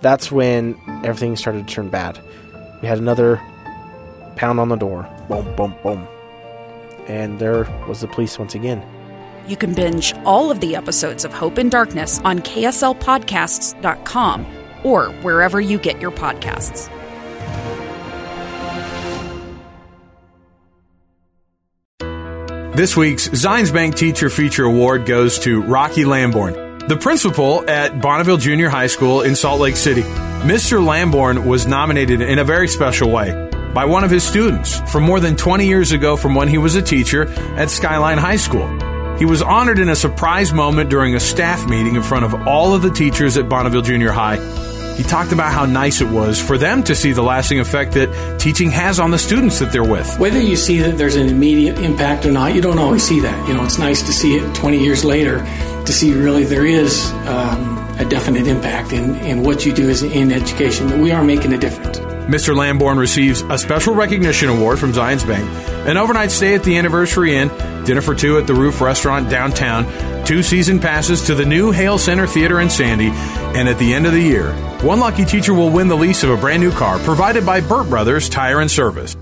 That's when everything started to turn bad. We had another pound on the door. Boom, boom, boom. And there was the police once again. You can binge all of the episodes of Hope and Darkness on KSLPodcasts.com or wherever you get your podcasts. This week's Zions Bank Teacher Feature Award goes to Rocky Lambourne, the principal at Bonneville Junior High School in Salt Lake City. Mr. Lambourne was nominated in a very special way by one of his students from more than 20 years ago from when he was a teacher at Skyline High School. He was honored in a surprise moment during a staff meeting in front of all of the teachers at Bonneville Junior High. He talked about how nice it was for them to see the lasting effect that teaching has on the students that they're with. Whether you see that there's an immediate impact or not, you don't always see that. You know, it's nice to see it 20 years later to see really there is um, a definite impact in, in what you do is in education, that we are making a difference. Mr. Lambourne receives a special recognition award from Zions Bank, an overnight stay at the Anniversary Inn, dinner for two at the Roof Restaurant downtown, two season passes to the new Hale Center Theater in Sandy, and at the end of the year, one lucky teacher will win the lease of a brand new car provided by Burt Brothers Tire and Service.